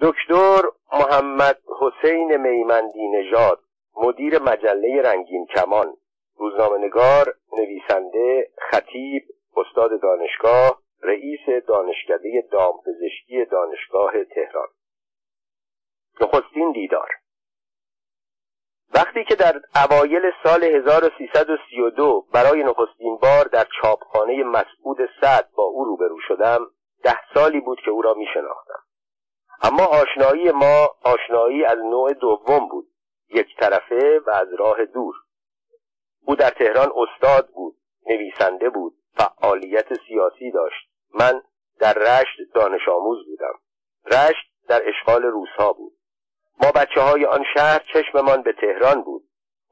دکتر محمد حسین میمندی نژاد مدیر مجله رنگین کمان روزنامهنگار نویسنده خطیب استاد دانشگاه رئیس دانشکده دامپزشکی دانشگاه تهران. نخستین دیدار. وقتی که در اوایل سال 1332 برای نخستین بار در چاپخانه مسعود سعد با او روبرو شدم ده سالی بود که او را می شناختم اما آشنایی ما آشنایی از نوع دوم بود یک طرفه و از راه دور. او در تهران استاد بود نویسنده بود فعالیت سیاسی داشت. من در رشت دانش آموز بودم. رشت در اشغال روسها بود. ما بچه های آن شهر چشممان به تهران بود.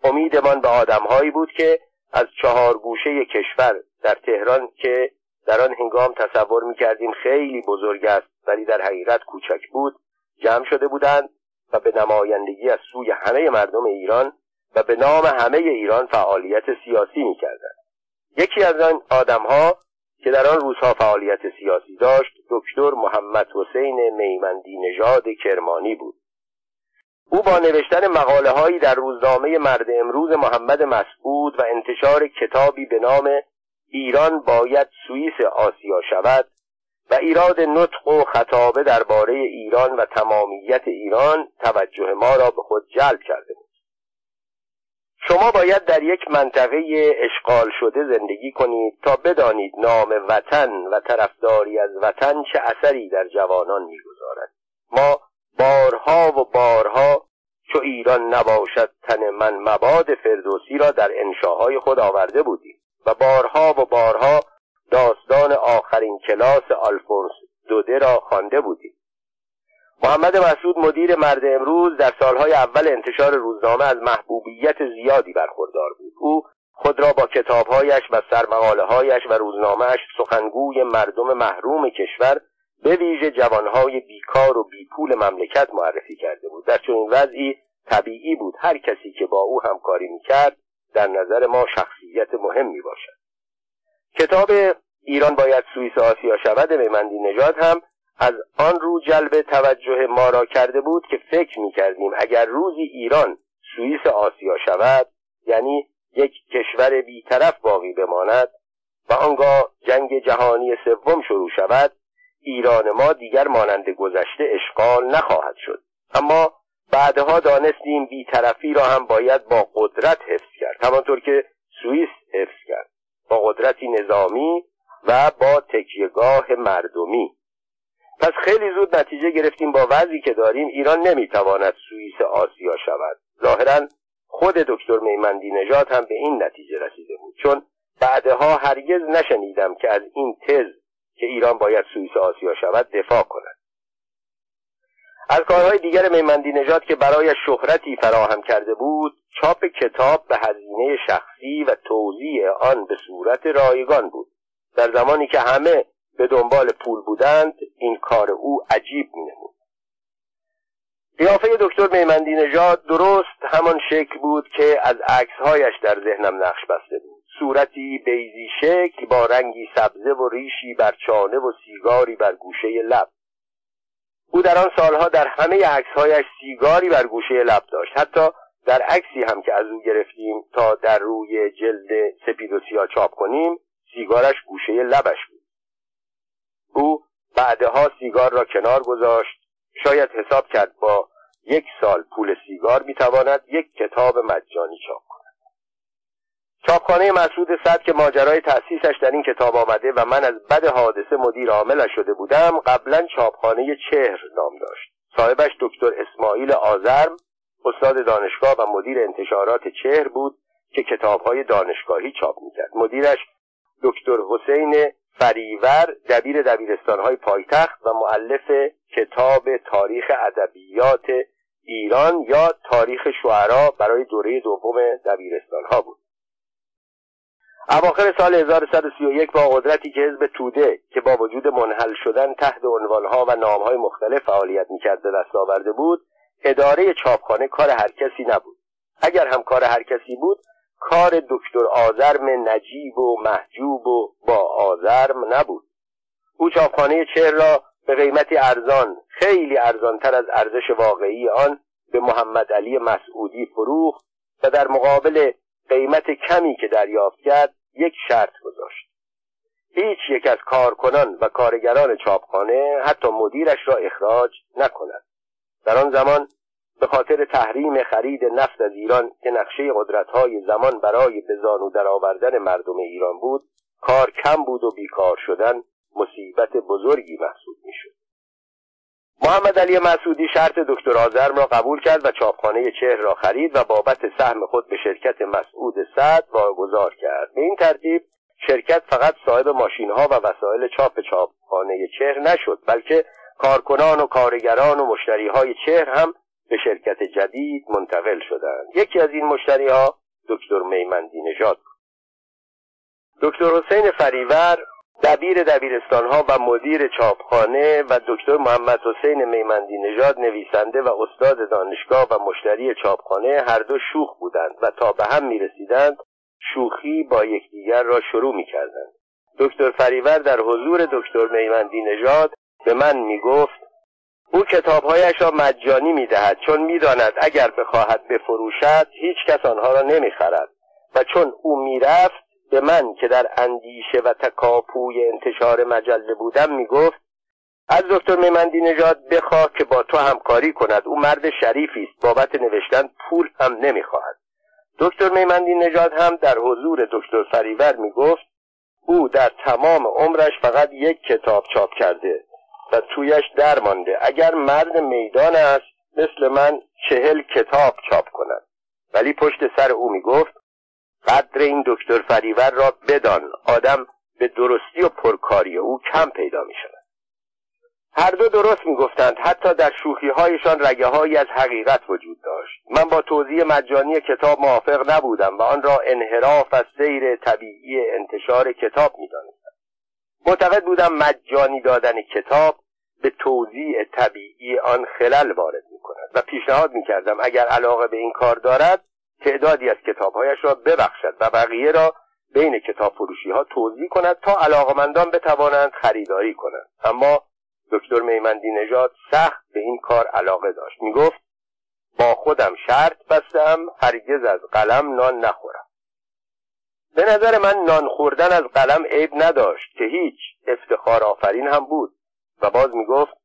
امیدمان به آدمهایی بود که از چهار گوشه کشور در تهران که در آن هنگام تصور می‌کردیم خیلی بزرگ است ولی در حقیقت کوچک بود. جمع شده بودند و به نمایندگی از سوی همه مردم ایران و به نام همه ایران فعالیت سیاسی می‌کردند. یکی از آن آدمها که در آن روزها فعالیت سیاسی داشت دکتر محمد حسین میمندی نژاد کرمانی بود. او با نوشتن مقاله هایی در روزنامه مرد امروز محمد مسعود و انتشار کتابی به نام ایران باید سوئیس آسیا شود و ایراد نطق و خطابه درباره ایران و تمامیت ایران توجه ما را به خود جلب کرده بود. شما باید در یک منطقه اشغال شده زندگی کنید تا بدانید نام وطن و طرفداری از وطن چه اثری در جوانان می‌گذارد. ما بارها و بارها چو ایران نباشد تن من مباد فردوسی را در انشاهای خود آورده بودیم. و بارها و بارها داستان آخرین کلاس آلفونس دوده را خوانده بودیم. محمد مسعود مدیر مرد امروز در سالهای اول انتشار روزنامه از محبوبیت زیادی برخوردار بود. او خود را با کتابهایش و سرمقالههایش و روزنامهاش سخنگوی مردم محروم کشور به ویژه جوانهای بیکار و بیپول مملکت معرفی کرده بود. در چنین وضعی طبیعی بود هر کسی که با او همکاری می‌کرد در نظر ما شخصیت مهمی باشد. کتاب ایران باید سوئیس آسیا شود میمندی نژاد هم از آن رو جلب توجه ما را کرده بود که فکر می کردیم اگر روزی ایران سوئیس آسیا شود یعنی یک کشور بیطرف باقی بماند و آنگاه جنگ جهانی سوم شروع شود ایران ما دیگر مانند گذشته اشغال نخواهد شد. اما بعدها دانستیم بیطرفی را هم باید با قدرت حفظ کرد همانطور که سوئیس حفظ کرد. با قدرتی نظامی و با تکیهگاه مردمی. پس خیلی زود نتیجه گرفتیم با وضعی که داریم ایران نمی‌تواند سوئیس آسیا شود. ظاهرا خود دکتر میمندی نژاد هم به این نتیجه رسیده بود چون بعدها هرگز نشنیدم که از این تز که ایران باید سوئیس آسیا شود دفاع کند. از کارهای دیگر میمندی نژاد که برای شهرتی فراهم کرده بود چاپ کتاب به هزینه شخصی و توضیح آن به صورت رایگان بود. در زمانی که همه به دنبال پول بودند این کار او عجیب نمود قیافه دکتر میمندی نژاد درست همان شکل بود که از عکسهایش در ذهنم نقش بسته بود. صورتی بیزی شکل با رنگی سبزه و ریشی بر چانه و سیگاری بر گوشه لب. او در آن سالها در همه عکسهایش سیگاری بر گوشه لب داشت. حتی در عکسی هم که از او گرفتیم تا در روی جلد سپید و سیاه چاپ کنیم سیگارش گوشه لبش بود. او بعدها سیگار را کنار گذاشت. شاید حساب کرد با یک سال پول سیگار می‌تواند یک کتاب مجانی چاپ چاپخانه مسعود صد که ماجرای تأسیسش در این کتاب آمده و من از بد حادثه مدیر عاملش شده بودم قبلا چاپخانه چهر نام داشت. صاحبش دکتر اسماعیل آزرم استاد دانشگاه و مدیر انتشارات چهر بود که کتابهای دانشگاهی چاپ می‌کرد. مدیرش دکتر حسین فریور دبیر دبیرستانهای پایتخت و معلف کتاب تاریخ ادبیات ایران یا تاریخ شعرا برای دوره دوم دبیرستانها بود. اواخر سال 1131 با قدرتی که حزب توده که با وجود منحل شدن تحت عنوانها و نامهای مختلف فعالیت می‌کرد به دست آورده بود اداره چاپخانه کار هر کسی نبود. اگر هم کار هر کسی بود کار دکتر آزرم نجیب و محجوب و با آزرم نبود. او چاپخانه چهر را به قیمتی ارزان خیلی ارزانتر از ارزش واقعی آن به محمد علی مسعودی فروخت و در مقابل قیمت کمی که دریافت کرد یک شرط گذاشت. هیچ یک از کارکنان و کارگران چاپخانه حتی مدیرش را اخراج نکند. در آن زمان به خاطر تحریم خرید نفت از ایران که نقشه قدرت‌های زمان برای به زانو درآوردن مردم ایران بود کار کم بود و بیکار شدن مصیبت بزرگی محسوب می‌شد. محمد علی مسعودی شرط دکتر آزرم را قبول کرد و چاپخانه چهر را خرید و بابت سهم خود به شرکت مسعود سعد واگذار کرد. به این ترتیب شرکت فقط صاحب ماشین ها و وسایل چاپ چاپخانه چهر نشد بلکه کارکنان و کارگران و مشتری های چهر هم به شرکت جدید منتقل شدند. یکی از این مشتری ها دکتر میمندی نژاد دکتر حسین فریور دبیر دبیرستان ها و مدیر چاپخانه و دکتر محمد حسین میمندی نژاد نویسنده و استاد دانشگاه و مشتری چاپخانه هر دو شوخ بودند و تا به هم می رسیدند شوخی با یکدیگر را شروع می کردند دکتر فریور در حضور دکتر میمندی نژاد به من می گفت او کتابهایش را مجانی می دهد چون می داند اگر بخواهد بفروشد هیچ کس آنها را نمی خرد و چون او می‌رفت به من که در اندیشه و تکاپوی انتشار مجله بودم می‌گفت از دکتر میمندی نژاد بخواه که با تو همکاری کند. او مرد شریفی است. بابت نوشتن پول هم نمی‌خواهد. دکتر میمندی نژاد هم در حضور دکتر فریور می‌گفت او در تمام عمرش فقط یک کتاب چاپ کرده و تویش در مانده. اگر مرد میدان است مثل من چهل کتاب چاپ کند. ولی پشت سر او می‌گفت قدر این دکتر فریور را بدان آدم به درستی و پرکاری او کم پیدا می شود. هر دو درست می‌گفتند حتی در شوخی هایشان رگه هایی از حقیقت وجود داشت. من با توضیح مجانی کتاب موافق نبودم و آن را انحراف از سیر طبیعی انتشار کتاب می‌دانستم معتقد بودم مجانی دادن کتاب به توضیح طبیعی آن خلل وارد می کند و پیشنهاد می کردم اگر علاقه به این کار دارد تعدادی از کتابهایش را ببخشد و بقیه را بین کتاب فروشی ها توضیح کند تا علاقمندان بتوانند خریداری کنند. اما دکتر میمندی نژاد سخت به این کار علاقه داشت. می‌گفت با خودم شرط بستم هرگز از قلم نان نخورم. به نظر من نان خوردن از قلم عیب نداشت که هیچ افتخار آفرین هم بود. و باز می‌گفت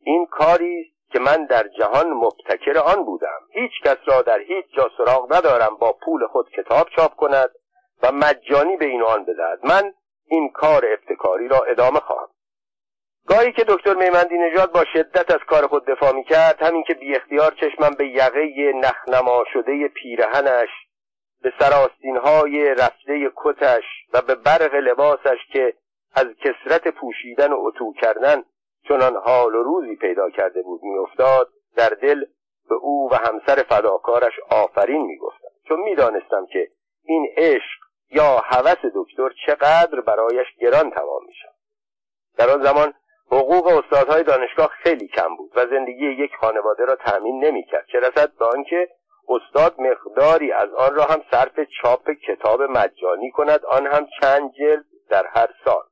این کاری که من در جهان مبتکر آن بودم. هیچ کس را در هیچ جا سراغ ندارم با پول خود کتاب چاپ کند و مجانی به این آن بدهد. من این کار ابتکاری را ادامه خواهم. گاهی که دکتر میمندی نژاد با شدت از کار خود دفاع می کرد همین که بی اختیار چشمم به یقه نخنما شده پیرهنش به سراستین های رفته کتش و به برق لباسش که از کسرت پوشیدن و اتو کردن چنان حال و روزی پیدا کرده بود میافتاد در دل به او و همسر فداکارش آفرین می‌گفتم. چون می‌دانستم که این عشق یا هوس دکتر چقدر برایش گران تمام می‌شد در آن زمان حقوق استادهای دانشگاه خیلی کم بود و زندگی یک خانواده را تأمین نمی‌کرد چه رسد به آنکه استاد مقداری از آن را هم صرف چاپ کتاب مجانی کند آن هم چند جلد در هر سال.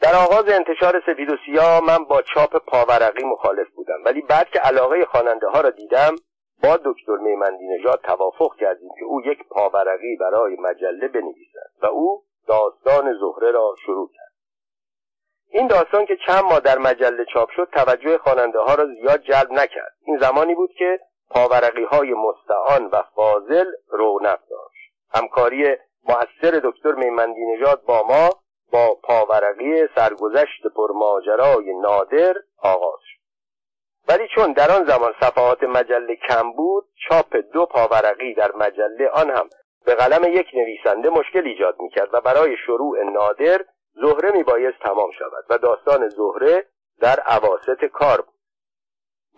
در آغاز انتشار سفید و سیاه من با چاپ پاورقی مخالف بودم. ولی بعد که علاقه خواننده ها را دیدم با دکتر میمندی نژاد توافق کردیم که او یک پاورقی برای مجله بنویسد و او داستان زهره را شروع کرد. این داستان که چند ماه در مجله چاپ شد توجه خواننده ها را زیاد جلب نکرد. این زمانی بود که پاورقی های مستعان و فاضل رونق داشت. همکاری مؤثر دکتر میمندی نژاد با ما با پاورقی سرگذشت پرماجرای نادر آغاز شد. ولی چون در آن زمان صفحات مجله کم بود چاپ دو پاورقی در مجله آن هم به قلم یک نویسنده مشکل ایجاد می‌کرد و برای شروع نادر زهره میبایست تمام شود و داستان زهره در عواست کار بود.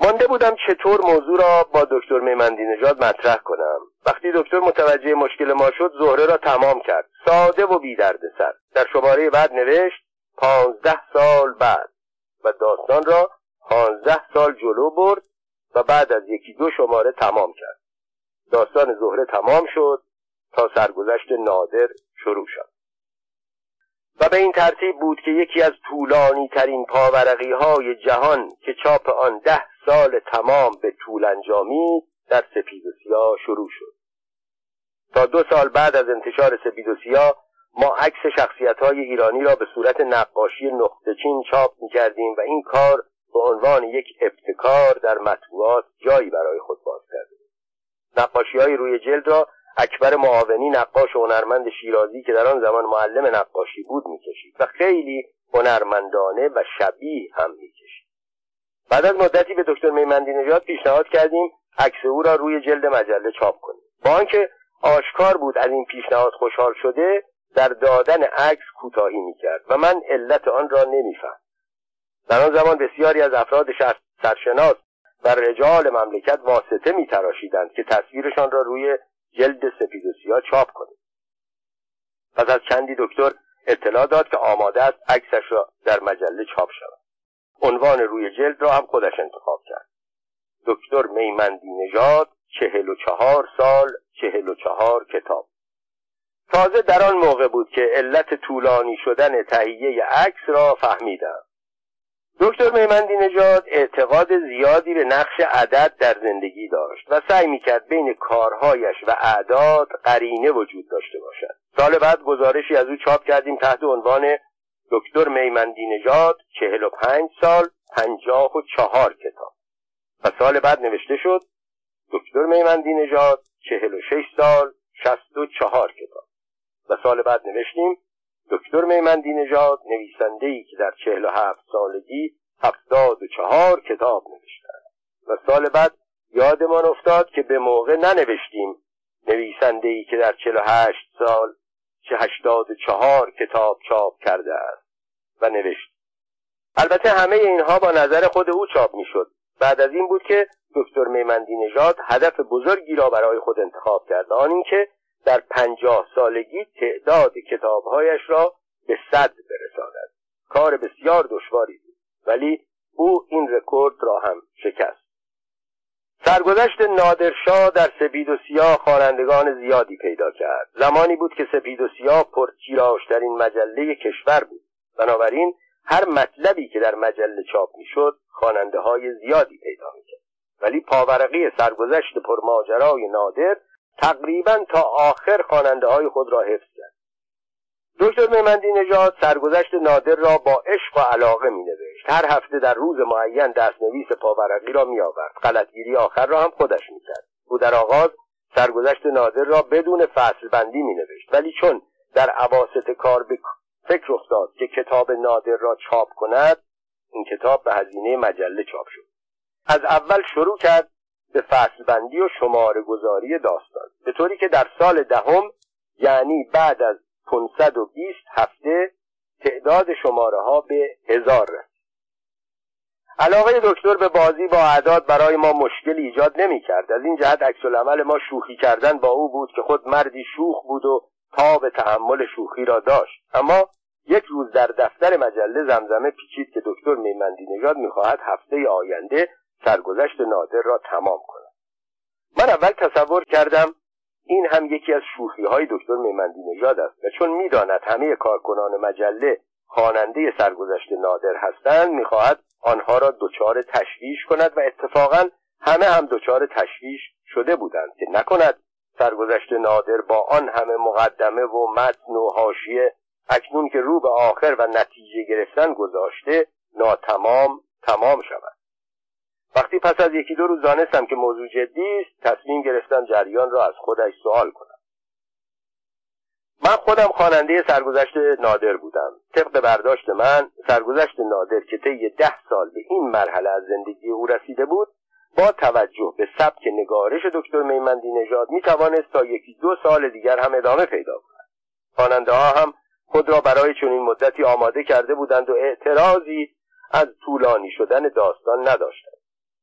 مانده بودم چطور موضوع را با دکتر میمندی نژاد مطرح کنم. وقتی دکتر متوجه مشکل ما شد زهره را تمام کرد. ساده و بی سر. در شماره بعد نوشت پانزده سال بعد. و داستان را پانزده سال جلو برد و بعد از یکی دو شماره تمام کرد. داستان زهره تمام شد تا سرگذشت نادر شروع شد. و به این ترتیب بود که یکی از طولانی ترین پاورقی های جهان که چاپ آن ده سال تمام به طول انجامی در سپید و سیاه شروع شد. تا دو سال بعد از انتشار سپید و سیاه ما عکس شخصیت های ایرانی را به صورت نقاشی نقطه چین چاپ می کردیم و این کار به عنوان یک ابتکار در مطبوعات جایی برای خود باز کرده نقاشی های روی جلد را اکبر معاونی نقاش هنرمند شیرازی که در آن زمان معلم نقاشی بود می‌کشید و خیلی هنرمندانه و شبیه هم می‌کشید. بعد از مدتی به دکتر میمندی نژاد پیشنهاد کردیم عکس او را روی جلد مجله چاپ کنیم. با آنکه آشکار بود از این پیشنهاد خوشحال شده در دادن عکس کوتاهی می‌کرد و من علت آن را نمیفهم در آن زمان بسیاری از افراد سرشناس و رجال مملکت واسطه میتراشیدند که تصویرشان را روی جلد سفید و سیاه چاپ کنید پس از چندی دکتر اطلاع داد که آماده است عکسش را در مجله چاپ شود. عنوان روی جلد را هم خودش انتخاب کرد. دکتر میمندی نژاد چهل و چهار سال چهل و چهار کتاب. تازه در آن موقع بود که علت طولانی شدن تهیه عکس را فهمیدم. دکتر میمندی نژاد اعتقاد زیادی به نقش عدد در زندگی داشت و سعی می‌کرد بین کارهایش و اعداد قرینه وجود داشته باشد. سال بعد گزارشی از او چاپ کردیم تحت عنوان دکتر میمندی نژاد چهل و پنج سال پنجاه و چهار کتاب. و سال بعد نوشته شد دکتر میمندی نژاد چهل و شش سال شست و چهار کتاب. و سال بعد نوشتیم دکتر میمندی نژاد نویسنده ای که در چهل و هفت سالگی هفتاد و چهار کتاب نوشته و سال بعد یادمان افتاد که به موقع ننوشتیم نویسنده ای که در چهل و هشت سال چه هشتاد و چهار کتاب چاپ کرده است و نوشت. البته همه اینها با نظر خود او چاپ می‌شد. بعد از این بود که دکتر میمندی نژاد هدف بزرگی را برای خود انتخاب کرد. آن اینکه در پنجاه سالگی تعداد کتابهایش را به صد برساند. کار بسیار دشواری بود ولی او این رکورد را هم شکست. سرگذشت نادرشاه در سپید و سیاه خوانندگان زیادی پیدا کرد. زمانی بود که سپید و سیاه پرتیراشترین مجله کشور بود. بنابراین هر مطلبی که در مجله چاپ می‌شد خواننده های زیادی پیدا می‌کرد. ولی پاورقی سرگذشت پرماجرای نادر تقریبا تا آخر خواننده های خود را حفظ کرد. دکتر میمندی نژاد سرگذشت نادر را با عشق و علاقه می نوشت هر هفته در روز معین دستنویس پاورقی را می آورد غلطگیری آخر را هم خودش می کرد او در آغاز سرگذشت نادر را بدون فصل بندی می نوشت ولی چون در عواست کار به فکر افتاد که کتاب نادر را چاپ کند این کتاب به هزینه مجله چاپ شد. از اول شروع کرد به فصل بندی و شماره گذاری داستان. به طوری که در سال دهم یعنی بعد از 520 هفته تعداد شماره ها به هزار رسید. علاقه دکتر به بازی با اعداد برای ما مشکل ایجاد نمی کرد از این جهت عکس العمل ما شوخی کردن با او بود که خود مردی شوخ بود و تا به تحمل شوخی را داشت. اما یک روز در دفتر مجله زمزمه پیچید که دکتر میمندی نژاد می‌خواهد هفته آینده سرگذشت نادر را تمام کنم. من اول تصور کردم این هم یکی از شوخی های دکتر میمندی نژاد است و چون می‌داند همه کارکنان مجله خواننده سرگذشت نادر هستند می‌خواهد آنها را دچار تشویش کند و اتفاقا همه هم دچار تشویش شده بودند که نکند سرگذشت نادر با آن همه مقدمه و متن و حاشیه اکنون که رو به آخر و نتیجه گرفتن گذاشته ناتمام تمام شود. وقتی پس از یکی دو روز دانستم که موضوع جدی است تصمیم گرفتم جریان را از خودش سوال کنم. من خودم خواننده سرگذشت نادر بودم. طبق برداشت من سرگذشت نادر که طی ده سال به این مرحله از زندگی او رسیده بود با توجه به سبک نگارش دکتر میمندی نژاد می توانست تا یکی دو سال دیگر هم ادامه پیدا کند. خواننده ها هم خود را برای چنین مدتی آماده کرده بودند و اعتراضی از طولانی شدن داستان نداشتند.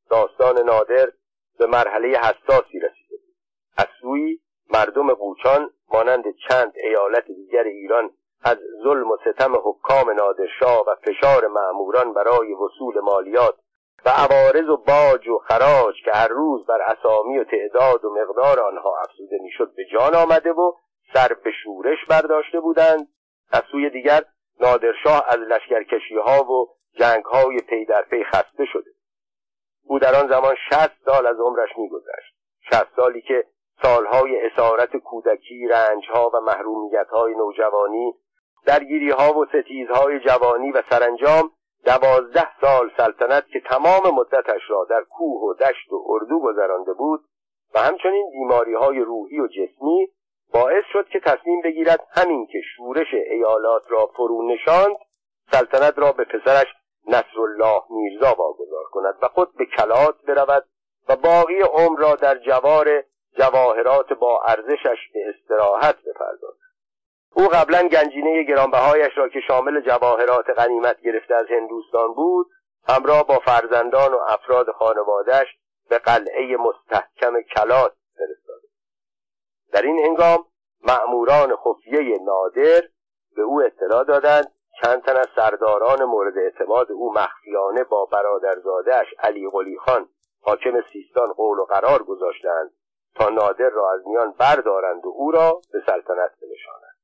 داستان نادر به مرحله حساسی رسیده بود. از سوی مردم قوچان مانند چند ایالت دیگر ایران از ظلم و ستم حکام نادرشاه و فشار معموران برای وصول مالیات و عوارض و باج و خراج که هر روز بر اسامی و تعداد و مقدار آنها افزوده می‌شد به جان آمده و سر به شورش برداشته بودند. از سوی دیگر نادرشاه از لشکرکشی ها و جنگ های پی در پی خسته شده. او در آن زمان شست سال از عمرش میگذشت. شست سالی که سالهای اسارت کودکی رنجها و محرومیتهای نوجوانی درگیریها و ستیزهای جوانی و سرانجام دوازده سال سلطنت که تمام مدتش را در کوه و دشت و اردو گذرانده بود و همچنین بیماری های روحی و جسمی باعث شد که تصمیم بگیرد همین که شورش ایالات را فرو نشاند سلطنت را به پسرش نصرالله میرزا واگذار کند و خود به کلات برود و باقی عمر را در جوار جواهرات با ارزشش به استراحت بپردازد. او قبلا گنجینه گرانبهایش را که شامل جواهرات غنیمت گرفته از هندوستان بود همراه با فرزندان و افراد خانوادهش به قلعه مستحکم کلات فرستاده. در این هنگام مأموران خفیه نادر به او اطلاع دادند چند تن از سرداران مورد اعتماد او مخفیانه با برادرزادهاش علی قلی خان حاکم سیستان قول و قرار گذاشتند تا نادر را از میان بردارند و او را به سلطنت بنشانند.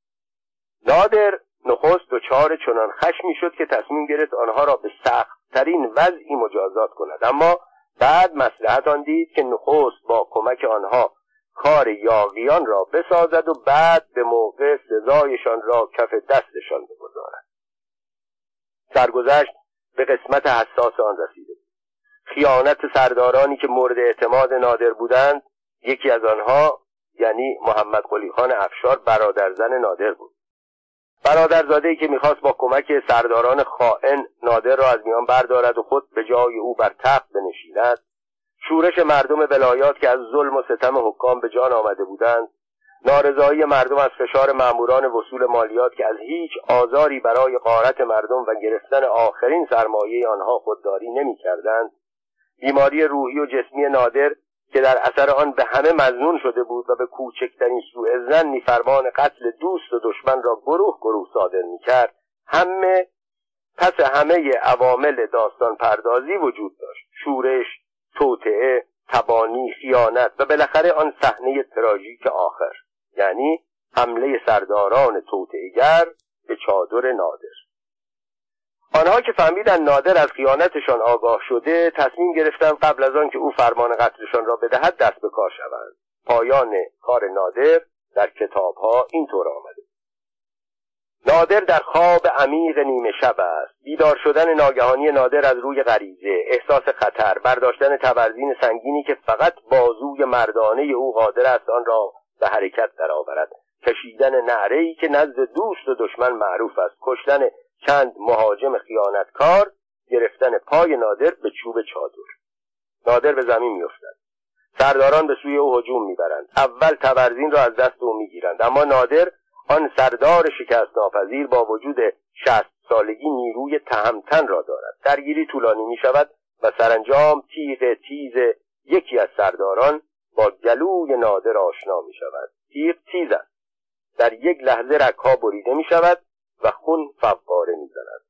نادر نخست دچار چنان خشمی شد که تصمیم گرفت آنها را به سختترین وضعی مجازات کند. اما بعد مسلحت آن دید که نخست با کمک آنها کار یاغیان را بسازد و بعد به موقع سزایشان را کف دستشان بگذارد. سرگذشت به قسمت حساس آن رسیده. خیانت سردارانی که مورد اعتماد نادر بودند یکی از آنها یعنی محمد قلی خان افشار برادرزن نادر بود. برادرزاده که می‌خواست با کمک سرداران خائن نادر را از میان بردارد و خود به جای او بر تخت بنشیند شورش مردم ولایات که از ظلم و ستم حکام به جان آمده بودند نارضایی مردم از فشار ماموران وصول مالیات که از هیچ آزاری برای قارت مردم و گرفتن آخرین سرمایه آنها خودداری نمی‌کردند بیماری روحی و جسمی نادر که در اثر آن به همه مزنون شده بود و به کوچکترین سوء زنی فرمان قتل دوست و دشمن را گروه گروه صادر می‌کرد همه پس همه عوامل داستان پردازی وجود داشت. شورش توطعه تبانی خیانت و بالاخره آن صحنه تراژیک آخر. یعنی حمله سرداران توطعهگر به چادر نادر. آنها که فهمیدن نادر از خیانتشان آگاه شده تصمیم گرفتن قبل از آن که او فرمان قتلشان را بدهد دست به کار شوند. پایان کار نادر در کتابها اینطور آمده. نادر در خواب عمیق نیمه شب است. بیدار شدن ناگهانی نادر از روی غریزه احساس خطر برداشتن تبرزین سنگینی که فقط بازوی مردانه او قادر است آن را به حرکت درآورد. کشیدن نعره ای که نزد دوست و دشمن معروف است. کشتن چند مهاجم خیانتکار گرفتن پای نادر به چوب چادر. نادر به زمین میافتد. سرداران به سوی او هجوم می‌برند. اول تبرزین را از دست او می‌گیرند. اما نادر آن سردار شکست ناپذیر با وجود شست سالگی نیروی تهمتن را دارد. درگیری طولانی می شود و سرانجام تیغ تیز یکی از سرداران با گلوی نادر آشنا می شود تیغ تیز است در یک لحظه رکها بریده می شود و خون فواره می زند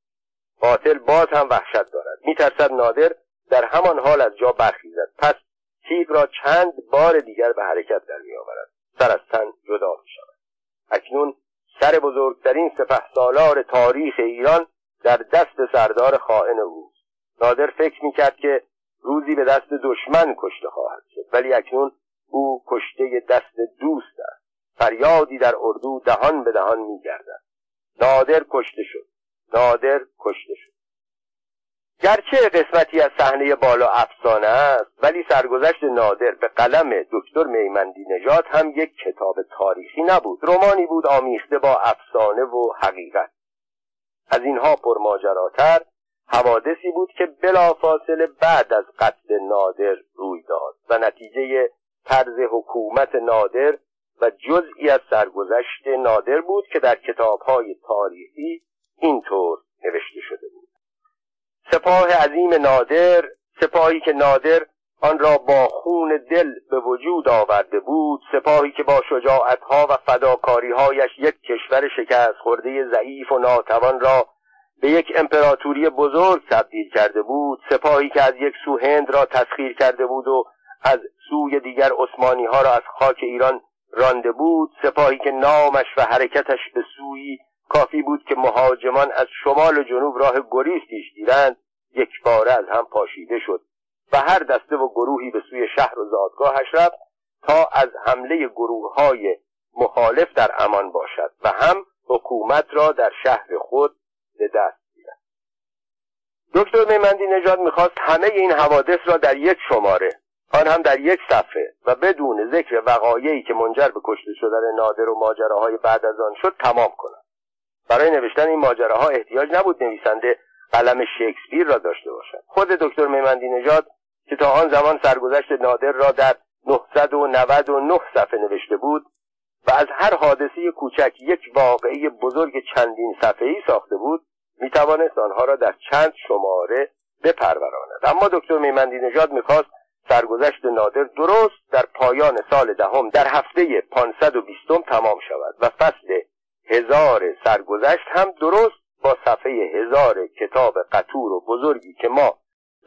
قاتل باز هم وحشت دارد. می ترسد نادر در همان حال از جا برخیزد. پس تیغ را چند بار دیگر به حرکت در می آورد سر از تن جدا می شود اکنون سر بزرگترین سپه سالار تاریخ ایران در دست سردار خائن اوست. نادر فکر می‌کرد که روزی به دست دشمن کشته خواهد شد. ولی اکنون او کشته دست دوست است. فریادی در اردو دهان به دهان میگردد. نادر کشته شد. نادر کشته شد. گرچه قسمتی از صحنه بالا افسانه است ولی سرگذشت نادر به قلم دکتر میمندی نژاد هم یک کتاب تاریخی نبود. رومانی بود آمیخته با افسانه و حقیقت. از اینها پرماجراتر حوادثی بود که بلافاصله بعد از قتل نادر روی داد و نتیجه طرز حکومت نادر و جزئی از سرگذشت نادر بود که در کتابهای تاریخی اینطور نوشته شده بود. سپاه عظیم نادر سپاهی که نادر آن را با خون دل به وجود آورده بود سپاهی که با شجاعتها و فداکاریهایش یک کشور شکست خورده ضعیف و ناتوان را به یک امپراتوری بزرگ تبدیل کرده بود سپاهی که از یک سو هند را تسخیر کرده بود و از سوی دیگر عثمانی ها را از خاک ایران رانده بود سپاهی که نامش و حرکتش به سوی کافی بود که مهاجمان از شمال و جنوب راه گریز پیش گیرند یک باره از هم پاشیده شد و هر دسته و گروهی به سوی شهر و زادگاهش رفت تا از حمله گروه های مخالف در امان باشد و هم حکومت را در شهر خود به دست گیرد دکتر میمندی نژاد می‌خواست همه این حوادث را در یک شماره آن هم در یک صفحه و بدون ذکر وقایعی که منجر به کشته شدن نادر و ماجراهای بعد از آن شد تمام کند برای نوشتن این ماجراها احتیاج نبود نویسنده قلم شکسپیر را داشته باشد. خود دکتر میمندی نژاد که تا آن زمان سرگذشت نادر را در 999 صفحه نوشته بود و از هر حادثه کوچک یک واقعی بزرگ چندین صفحه‌ای ساخته بود می توانست آنها را در چند شماره بپروراند. اما دکتر میمندی نژاد می‌خواست سرگذشت نادر درست در پایان سال دهم در هفته 520 تمام شود و فصل هزار سرگذشت هم درست با صفحه هزار کتاب قطور و بزرگی که ما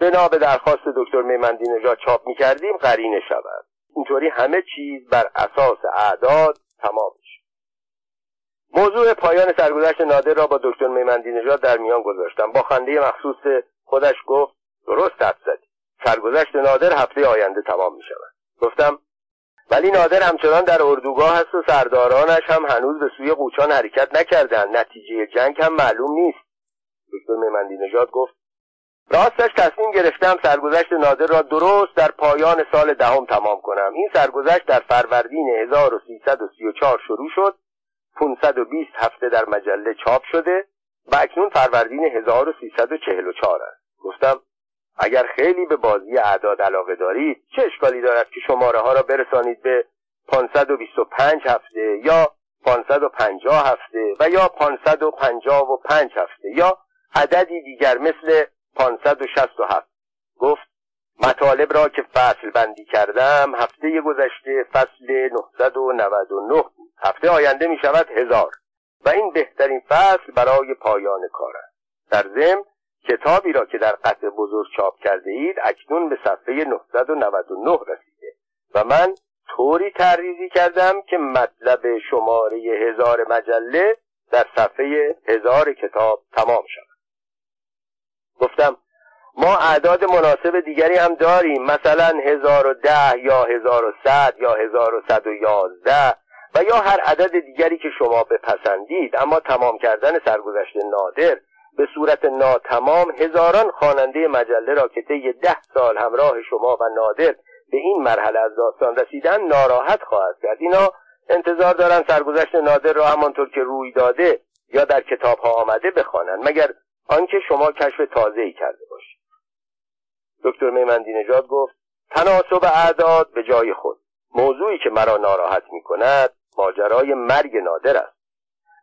بنا به درخواست دکتر میمندی نژاد چاپ می‌کردیم قرینه شود. اینطوری همه چیز بر اساس اعداد تمام میشه موضوع پایان سرگذشت نادر را با دکتر میمندی نژاد در میان گذاشتم. با خنده مخصوص خودش گفت درست حد زدی. سرگذشت نادر هفته آینده تمام می شود گفتم ولی نادر همچنان در اردوگاه است و سردارانش هم هنوز به سوی قوچان حرکت نکردند نتیجه جنگ هم معلوم نیست. دکتر میمندی نژاد گفت راستش تصمیم گرفتم سرگذشت نادر را درست در پایان سال دهم تمام کنم. این سرگذشت در فروردین 1334 شروع شد. 520 هفته در مجله چاپ شده و اکنون فروردین 1344 است. گفتم اگر خیلی به بازی اعداد علاقه دارید چه اشکالی دارد که شماره ها را برسانید به 525 هفته یا 550 هفته و یا 555 هفته یا عددی دیگر مثل 567 گفت مطالب را که فصل بندی کردم هفته گذشته فصل 999 بود. هفته آینده می شود هزار. و این بهترین فصل برای پایان کار است در ضمن کتابی را که در قطع بزرگ چاپ کرده اید اکنون به صفحه 999 رسیده. و من طوری تحریزی کردم که مطلب شماره هزار مجله در صفحه هزار کتاب تمام شود گفتم ما اعداد مناسب دیگری هم داریم مثلا 1010 یا 1100 یا 1111 و یا هر عدد دیگری که شما بپسندید. اما تمام کردن سرگذشت نادر به صورت ناتمام هزاران خواننده مجله را که طی ده سال همراه شما و نادر به این مرحله از داستان رسیدن ناراحت خواهد کرد. اینا انتظار دارن سرگذشت نادر را همانطور که روی داده یا در کتاب ها آمده بخوانند. مگر آنکه شما کشف تازه ای کرده باشید. دکتر میمندی نژاد گفت تناسب اعداد به جای خود. موضوعی که مرا ناراحت می کند ماجرای مرگ نادر است.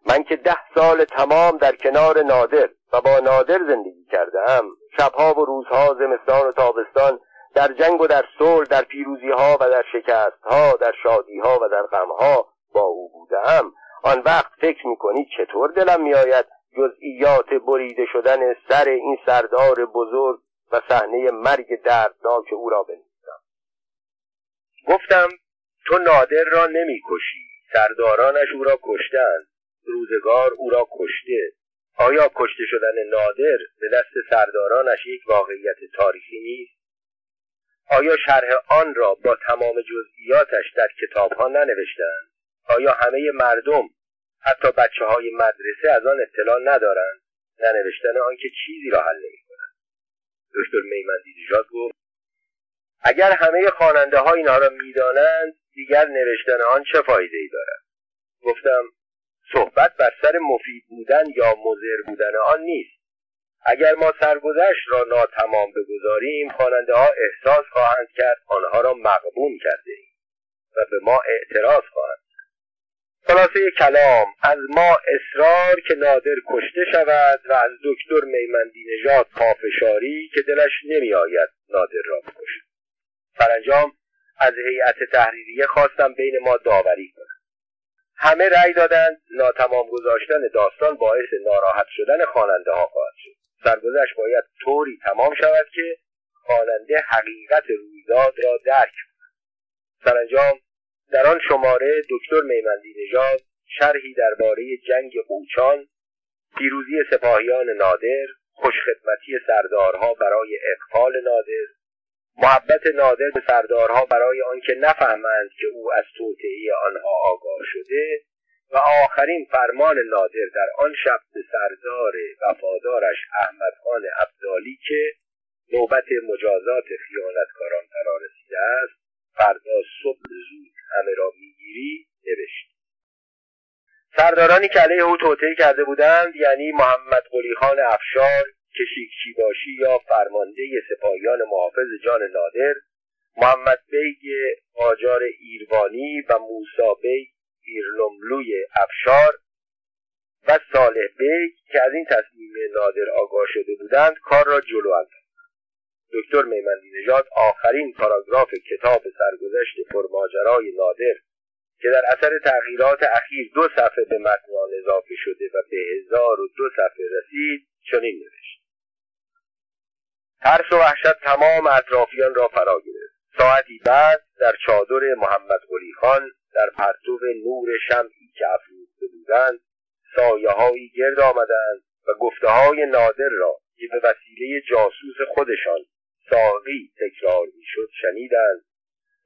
من که ده سال تمام در کنار نادر و با نادر زندگی کردم شبها و روزها زمستان و تابستان در جنگ و در صلح در پیروزی ها و در شکست ها در شادی ها و در غم ها با او بودم. آن وقت فکر می‌کنید چطور دلم میآید جزئیات بریده شدن سر این سردار بزرگ و صحنه مرگ دردناک او را بنویسم. گفتم تو نادر را نمی‌کشی سردارانش او را کشتند روزگار او را کشته. آیا کشته شدن نادر به دست سردارانش یک واقعیت تاریخی نیست؟ آیا شرح آن را با تمام جزئیاتش در کتابها ننوشتند؟ آیا همه مردم حتی بچه های مدرسه از آن اطلاع ندارند ننوشتن آنکه چیزی را حل نمی‌کنند. دکتر میمندی نژاد گفت اگر همه خواننده ها اینها را می‌دانند دیگر نوشتن آن چه فایده ای دارد؟ گفتم صحبت بر سر مفید بودن یا مضر بودن آن نیست. اگر ما سرگذشت را ناتمام بگذاریم خواننده ها احساس خواهند کرد آنها را مقبون کرده ایم و به ما اعتراض خواهند خلاصه کلام از ما اصرار که نادر کشته شود و از دکتر میمندی نژاد پافشاری که دلش نمیآید نادر را بکشد سرانجام از هیئت تحریریه خواستم بین ما داوری کنم. همه رأی دادند ناتمام گذاشتن داستان باعث ناراحت شدن خواننده ها خواهد شد. سرگذشت باید طوری تمام شود که خواننده حقیقت رویداد را درک کند. سرانجام در آن شماره دکتر میمندی نژاد شرحی درباره جنگ قوچان پیروزی سپاهیان نادر خوشخدمتی سردارها برای اقفال نادر محبت نادر به سردارها برای آنکه نفهمند که او از توطعه آنها آگاه شده و آخرین فرمان نادر در آن شب به سردار وفادارش احمد خان ابدالی که نوبت مجازات خیانتکاران فرا رسیده است فردا صبح زود همه را می‌گیری نوشت سردارانی که علیه او توطئه کرده بودند یعنی محمد قلی خان افشار کشیکچی باشی یا فرمانده سپاهیان محافظ جان نادر محمد بیگ قاجار ایروانی و موسی بیگ ایرلوی افشار و صالح بیگ که از این تصمیم نادر آگاه شده بودند کار را جلو انداختند دکتر میمندی نژاد آخرین پاراگراف کتاب سرگذشت پرماجرای نادر که در اثر تغییرات اخیر دو صفحه به متن اضافه شده و به هزار و دو صفحه رسید چنین نوشت. ترس و وحشت تمام اطرافیان را فرا گرفت. ساعتی بعد در چادر محمد قلی خان در پرتو نور شمعی که افروخته بودند سایه هایی گرد آمدند و گفته های نادر را که به وسیله جاسوس خودشان ساقی تکرار می‌شد شنیدند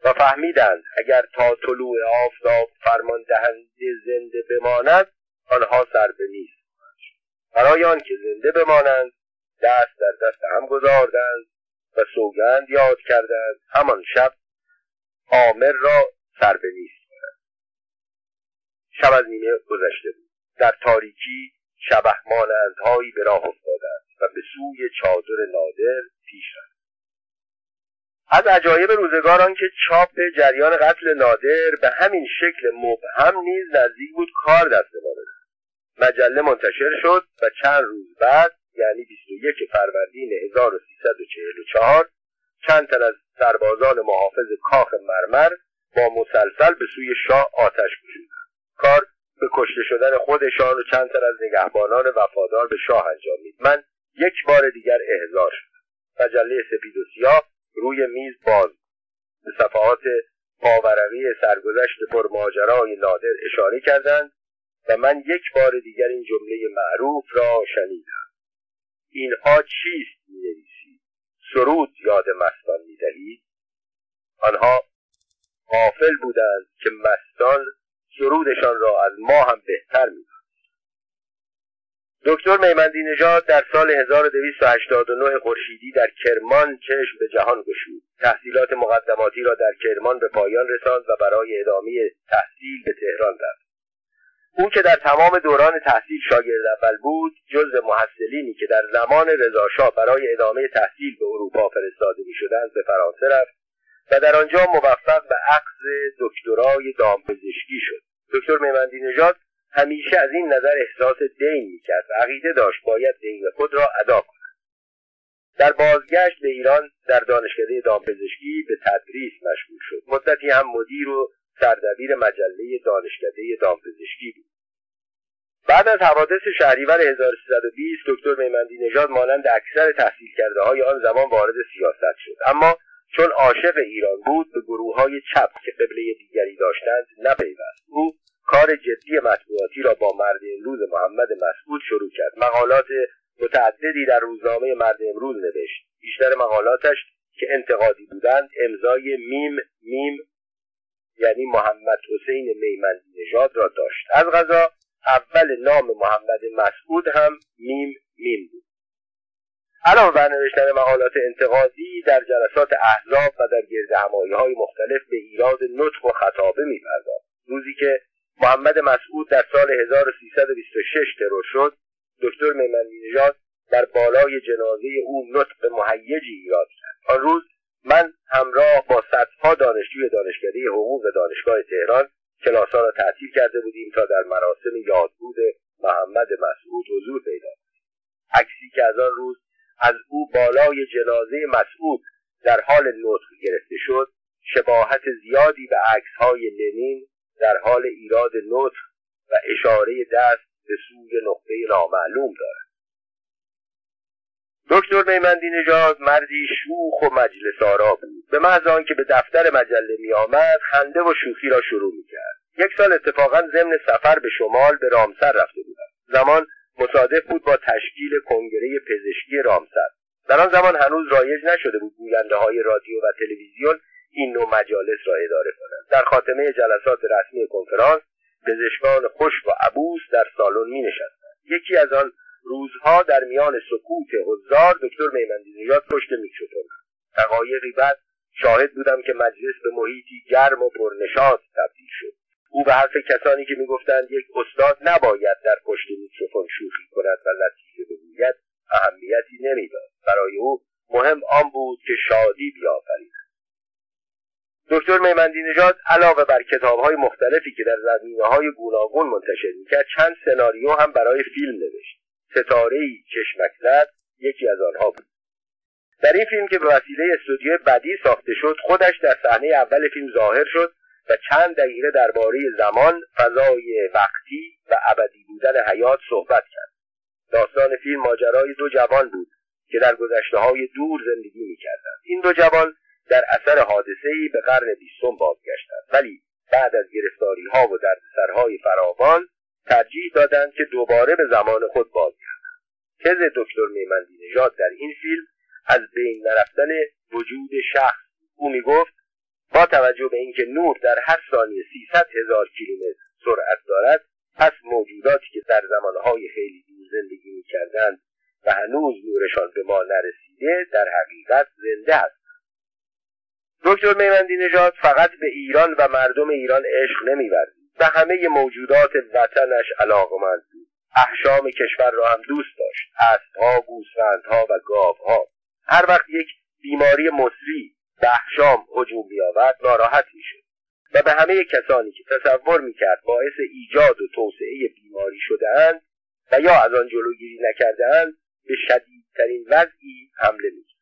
و فهمیدند اگر تا طلوع آفتاب فرمان دهنده زنده بماند آنها سر به نیست برای آنکه زنده بمانند دست در دست هم گذاردند و سوگند یاد کردند. همان شب عامر را سر به نیست کنند شب از نیمه گذشته بود. در تاریکی شبه مانندهایی به راه افتادند و به سوی چادر نادر پیش رفت. از عجایب روزگاران که چاپ جریان قتل نادر به همین شکل مبهم نیز نزدیک بود کار دست ما مجله منتشر شد و چند روز بعد یعنی 21 فروردین 1344 چند تن از سربازان محافظ کاخ مرمر با مسلسل به سوی شاه آتش گشودند کار به کشته شدن خودشان و چند تن از نگهبانان وفادار به شاه انجامید من یک بار دیگر احضار شدم. مجله سپید و سیاه روی میز باز. به صفحات پاورقی سرگذشت پرماجرای نادر اشاره کردند و من یک بار دیگر این جمله معروف را شنیدم. اینها چیست می‌نویسید سرود یاد مستان می‌دهید؟ آنها غافل بودند که مستان سرودشان را از ما هم بهتر می دکتر میمندی نژاد در سال 1289 خورشیدی در کرمان چشم به جهان گشود. تحصیلات مقدماتی را در کرمان به پایان رساند و برای ادامه تحصیل به تهران رفت. او که در تمام دوران تحصیل شاگرد اول بود جز محصلینی که در زمان رضاشاه برای ادامه تحصیل به اروپا فرستاده می‌شدند به فرانسه رفت و در آنجا موفق به اخذ دکترای دامپزشکی شد. دکتر میمندی نژاد همیشه از این نظر احساس دین می‌کرد و عقیده داشت باید دین خود را ادا کند. در بازگشت به ایران در دانشکده دامپزشکی به تدریس مشغول شد. مدتی هم مدیر و سردبیر مجله دانشکده دامپزشکی بود. بعد از حوادث شهریور 1320 دکتر میمندی نژاد مانند اکثر تحصیل کرده های آن زمان وارد سیاست شد. اما چون عاشق ایران بود به گروه های چپ که قبله دیگری داشتند نپیوست. او کار جدی مطبوعاتی را با مرد امروز محمد مسعود شروع کرد. مقالات متعددی در روزنامه مرد امروز نوشت. بیشتر مقالاتش که انتقادی بودند امضای میم میم یعنی محمد حسین میمندی نژاد را داشت. از قضا اول نام محمد مسعود هم میم میم بود. علاوه بر نوشتن مقالات انتقادی در جلسات احزاب و در گرد های مختلف به ایراد نطق و خطابه میپرداخت. روزی که محمد مسعود در سال 1326 ترور شد. دکتر میمندی نژاد در بالای جنازه او نطق مهیجی ایراد کرد. آن روز من همراه با صدها دانشجوی دانشکده حقوق دانشگاه تهران کلاسها را تعطیل کرده بودیم تا در مراسم یادبود محمد مسعود حضور پیدا عکسی که از آن روز از او بالای جنازه مسعود در حال نطق گرفته شد شباهت زیادی به عکسهای لنین در حال ایراد نطق و اشاره دست به سوی نقطه نامعلوم دارد. دکتر میمندی نژاد مردی شوخ و مجلس آرا بود. به محض آنکه به دفتر مجله می آمد خنده و شوخی را شروع می کرد یک سال اتفاقا ضمن سفر به شمال به رامسر رفته بودم. زمان مصادف بود با تشکیل کنگره پزشکی رامسر. در آن زمان هنوز رایج نشده بود گوینده های رادیو و تلویزیون این نوع مجالس را اداره کنند. در خاتمه جلسات رسمی کنفرانس پزشکان خشک و عبوس در سالن می نشستند یکی از آن روزها در میان سکوت حضار دکتر میمندی نژاد پشت میکروفون دقایقی بعد شاهد بودم که مجلس به محیطی گرم و پرنشاط تبدیل شد. او به حرف کسانی که می‌گفتند یک استاد نباید در پشت میکروفون شوخی کند و لطیفه بگوید اهمیتی نمی‌داد. برای او مهم آن بود که شادی بیافریند دکتر میمندی نژاد علاوه بر کتابهای مختلفی که در زمینه های گوناگون منتشر می‌کرد چند سناریو هم برای فیلم نوشت. ستارهای چشمک زد یکی از آنها بود. در این فیلم که به وسیله استودیو بدی ساخته شد خودش در صحنه اول فیلم ظاهر شد و چند دقیقه درباره زمان فضای وقتی و ابدی بودن حیات صحبت کرد. داستان فیلم ماجرای دو جوان بود که در گذشته های دور زندگی می‌کردند. این دو جوان در اثر حادثه ای به قرن بیستم بازگشتند. ولی بعد از گرفتاری ها و دردسرهای فراوان ترجیح دادند که دوباره به زمان خود بازگردند. تز دکتر میمندی نژاد در این فیلم از بین نرفتن وجود شخص او می‌گفت با توجه به اینکه نور در هر ثانیه 300 هزار کیلومتر سرعت دارد پس موجوداتی که در زمانهای خیلی دور زندگی می‌کردند و هنوز نورشان به ما نرسیده در حقیقت زنده است. دکتر میمندی نژاد فقط به ایران و مردم ایران عشق نمیورزید. به همه موجودات وطنش علاقمند بود. احشام کشور را هم دوست داشت. اسبها گوسفندها و گاوها. هر وقت یک بیماری مصری به احشام هجوم بیاورد ناراحت می‌شد. و به همه کسانی که تصور می‌کرد باعث ایجاد و توسعه بیماری شدهاند و یا از آن جلوگیری نکردهاند به شدیدترین وضعی حمله می‌کرد.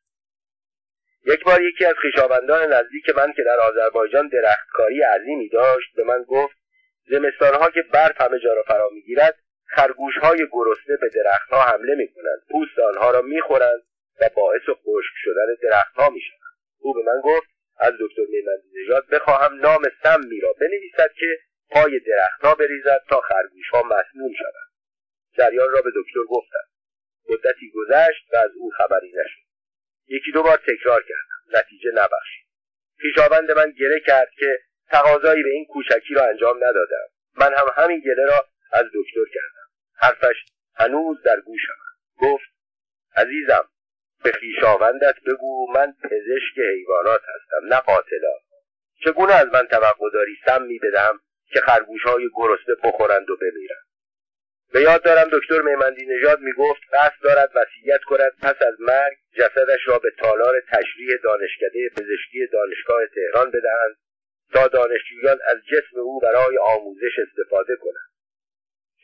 یک بار یکی از خویشاوندان نزدیک من که در آذربایجان درختکاری عظیمی داشت به من گفت زمستانها که برف همه جا را فرا می‌گیرد خرگوشهای گرسنه به درختها حمله می‌کنند. پوست آنها را می‌خورند و باعث خشک شدن درختها می‌شوند. او به من گفت از دکتر میمندی نژاد بخواهم نام سمی را بنویسد که پای درختها بریزد تا خرگوشها مسموم شوند. جریان را به دکتر گفتم. مدتی گذشت و از او خبری نشد. یکی دو بار تکرار کردم. نتیجه نبخشید خویشاوند من گله کرد که تقاضایی به این کوچکی را انجام ندادم. من هم همین گله را از دکتر کردم. حرفش هنوز در گوشم گفت عزیزم به خویشاوندت بگو من پزشک حیوانات هستم نه قاتلا. چگونه از من توقع داری سمی بدم که خرگوش های گرسنه بخورند و بمیرند؟ به یاد دارم دکتر میمندی نژاد می‌گفت قصد دارد وصیت کند پس از مرگ جسدش را به تالار تشریح دانشکده پزشکی دانشگاه تهران بدهند تا دانشجویان از جسم او برای آموزش استفاده کنند.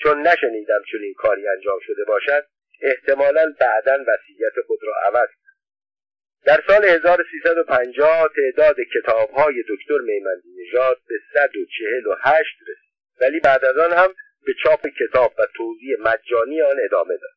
چون نشنیدم چون این کاری انجام شده باشد احتمالا بعدا وصیت خود را عوض در سال 1350 تعداد کتابهای دکتر میمندی نژاد به 148 رسید. ولی بعد از آن هم به چاپ کتاب و توضیح مجانی آن ادامه داد.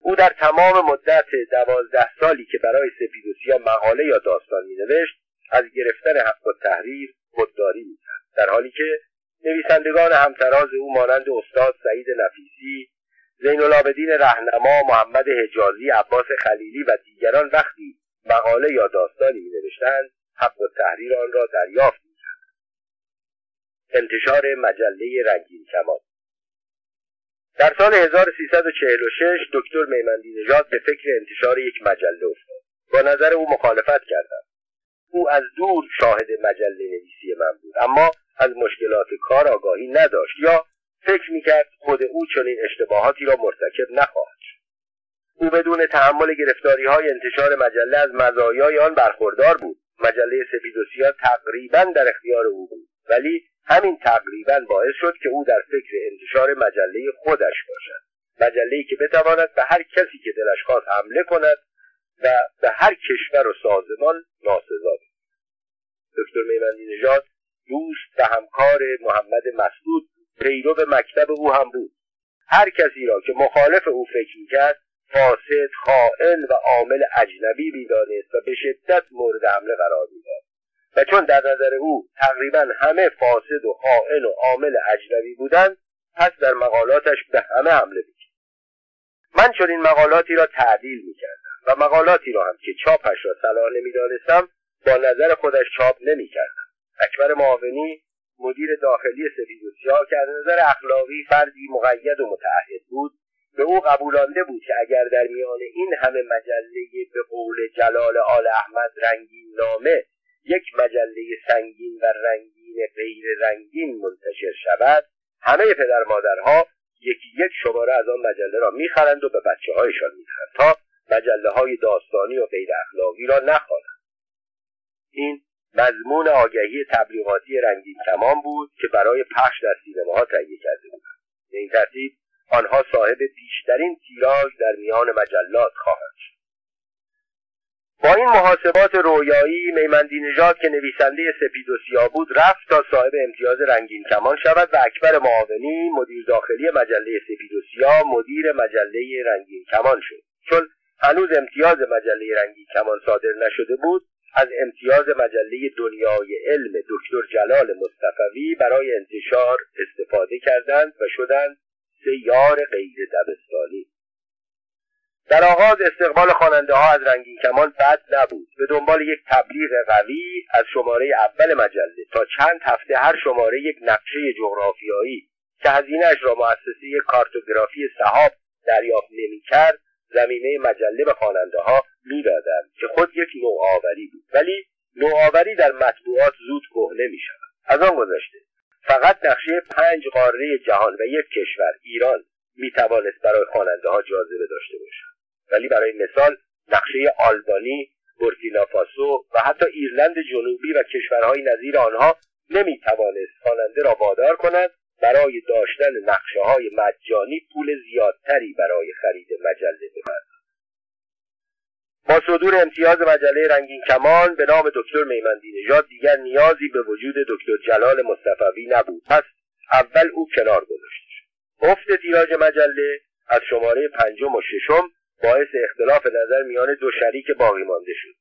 او در تمام مدت دوازده سالی که برای سپید و سیاه مقاله یا داستان مینوشت از گرفتن حق و تحریر خودداری می‌کرد. در حالی که نویسندگان همتراز او مانند استاد سعید نفیسی زین العابدین رهنما محمد حجازی عباس خلیلی و دیگران وقتی مقاله یا داستانی می نوشتند حق و تحریر آن را دریافت می انتشار مجله رنگین کمان در سال 1346 دکتر میمندی نژاد به فکر انتشار یک مجله افتاد. با نظر او مخالفت کردم او از دور شاهد مجله نویسی من بود اما از مشکلات کار آگاهی نداشت یا فکر می‌کرد خود او چنین اشتباهاتی را مرتکب نخواهد او بدون تحمل گرفتاری های انتشار مجله از مزایای آن برخوردار بود. مجله سفید و سیاه تقریبا در اختیار او بود ولی همین تقریبا باعث شد که او در فکر انتشار مجله خودش باشد. مجله که بتواند به هر کسی که دلش خواست حمله کند و به هر کشور و سازمان ناسزا دکتر میمندی نژاد دوست و همکار محمد مسعود پیرو مکتب او هم بود. هر کسی را که مخالف او فکر می‌کرد فاسد خائن و عامل اجنبی می‌دانست و به شدت مورد حمله قرار می‌داد. و چون در نظر او تقریبا همه فاسد و خائن و عامل اجنبی بودند پس در مقالاتش به همه حمله می‌کرد. من چون این مقالاتی را تعدیل می‌کردم و مقالاتی را هم که چاپش را صلاح نمی‌دانستم با نظر خودش چاپ نمی‌کردم. اکبر معاونی مدیر داخلی سفید و سیاه که از نظر اخلاقی فردی مقید و متعهد بود به او قبولانده بود که اگر در میان این همه مجله به قول جلال آل احمد رنگین نامه یک مجله سنگین و رنگین غیر رنگین منتشر شود. همه پدر مادرها یکی یک شماره از آن مجله را می‌خرند و به بچه هایشان می‌دهند تا مجله های داستانی و غیر اخلاقی را نخوانند. این مضمون آگهی تبلیغاتی رنگین کمان بود که برای پخش در سینماها تهیه کرده بودند به این ترتیب آنها صاحب بیشترین تیراژ در میان مجلات خواهند شد. با این محاسبات رویایی میمندی نژاد که نویسنده سپید و سیاه بود رفت تا صاحب امتیاز رنگین کمان شود و اکبر معاونی مدیر داخلی مجله سپید و سیاه مدیر مجله رنگین کمان شد. چون هنوز امتیاز مجله رنگین کمان صادر نشده بود از امتیاز مجله دنیای علم دکتر جلال مصطفوی برای انتشار استفاده کردند و شدند سه یار غیر دبستانی. در آغاز استقبال خواننده ها از رنگین کمان بد نبود. به دنبال یک تبلیغ قوی از شماره اول مجله تا چند هفته هر شماره یک نقشه جغرافیایی که هزینهاش را مؤسسه کارتوگرافی صحاب دریافت نمی‌کرد زمینه مجله به خواننده ها می‌دادند که خود یک نوآوری بود. ولی نوآوری در مطبوعات زود کهنه می شود از آن گذشته فقط نقشه پنج قاره جهان و یک کشور ایران می توانست برای خواننده ها جاذبه داشته باشد. ولی برای مثال نقشه آلبانی بورکینافاسو و حتی ایرلند جنوبی و کشورهای نظیر آنها نمی توانست خواننده را وادار کند برای داشتن نقشه های مجانی پول زیادتری برای خرید مجله بپردازد با صدور امتیاز مجله رنگین کمان به نام دکتر میمندی نژاد دیگر نیازی به وجود دکتر جلال مصطفوی نبود. پس اول او کنار گذاشته شد افت تیراژ مجله از شماره پنجم و ششم باعث اختلاف نظر میان دو شریک باقی مانده شد.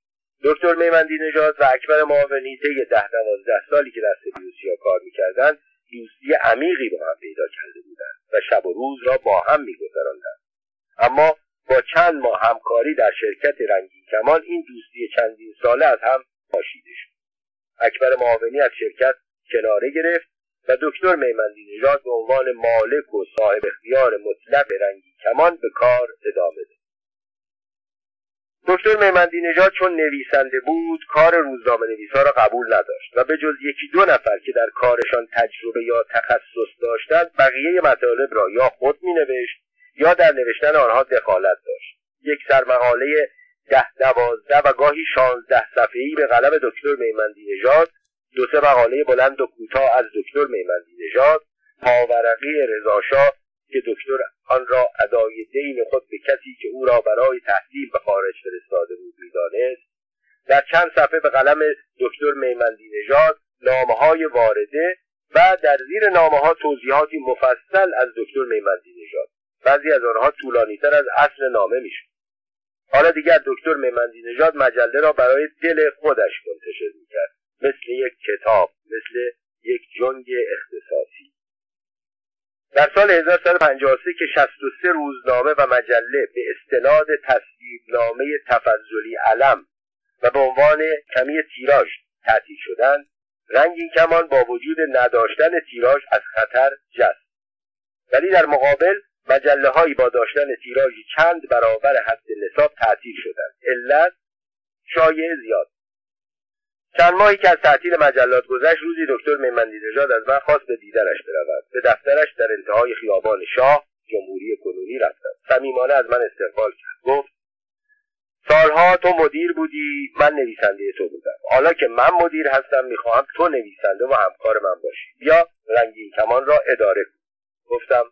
دکتر میمندی نژاد و اکبر معاونی طی ده دوازده سالی که در سپیوسیا کار می‌کردند دوستی عمیقی با هم پیدا کرده بودند و شب و روز را با هم میگذراندند. اما با چند ماه همکاری در شرکت رنگین کمان این دوستی چندین ساله از هم پاشیده شد. اکبر معاونی از شرکت کناره گرفت و دکتر میمندی نژاد به عنوان مالک و صاحب اختیار مطلق رنگین کمان به کار ادامه داد. دکتر میمندی نژاد چون نویسنده بود کار روزنامه نویسا را قبول نداشت و به جز یکی دو نفر که در کارشان تجربه یا تخصص داشتند بقیه مطالب را یا خود مینوشت یا در نوشتن آنها دخالت داشت. یک سرمقاله ده دوازده و گاهی شانزده صفحهای به قلم دکتر میمندی نژاد دو سه مقاله بلند و کوتاه از دکتر میمندی نژاد پاورقی رضاشاه که دکتر آن را ادای دین خود به کسی که او را برای تحصیل به خارج فرستاده بود می‌دانست در چند صفحه به قلم دکتر میمندی نژاد نامه وارده و در زیر نامه ها توضیحاتی مفصل از دکتر میمندی نژاد. بعضی از آنها طولانیتر از اصل نامه می‌شد. حالا دیگر دکتر میمندی نژاد مجله را برای دل خودش منتشر می‌کرد. مثل یک کتاب مثل یک جنگ اختصاصی در سال 1353 که 63 روزنامه و مجله به استناد تصویبنامه تفضلی علم و به عنوان کمی تیراژ تعطیل شدند رنگین کمان با وجود نداشتن تیراژ از خطر جست. ولی در مقابل مجله هایی با داشتن تیراژی چند برابر حد نصاب تعطیل شدند. علت شایع زیاد. چند ماهی که از تعطیل مجلات گذشت روزی دکتر میمندی نژاد از من خواست به دیدنش برود. به دفترش در انتهای خیابان شاه جمهوری کنونی رفتم. صمیمانه از من استقبال کرد. گفت سالها تو مدیر بودی من نویسنده تو بودم. حالا که من مدیر هستم می‌خواهم تو نویسنده و همکار من باشی. بیا رنگین کمان را اداره کن. گفتم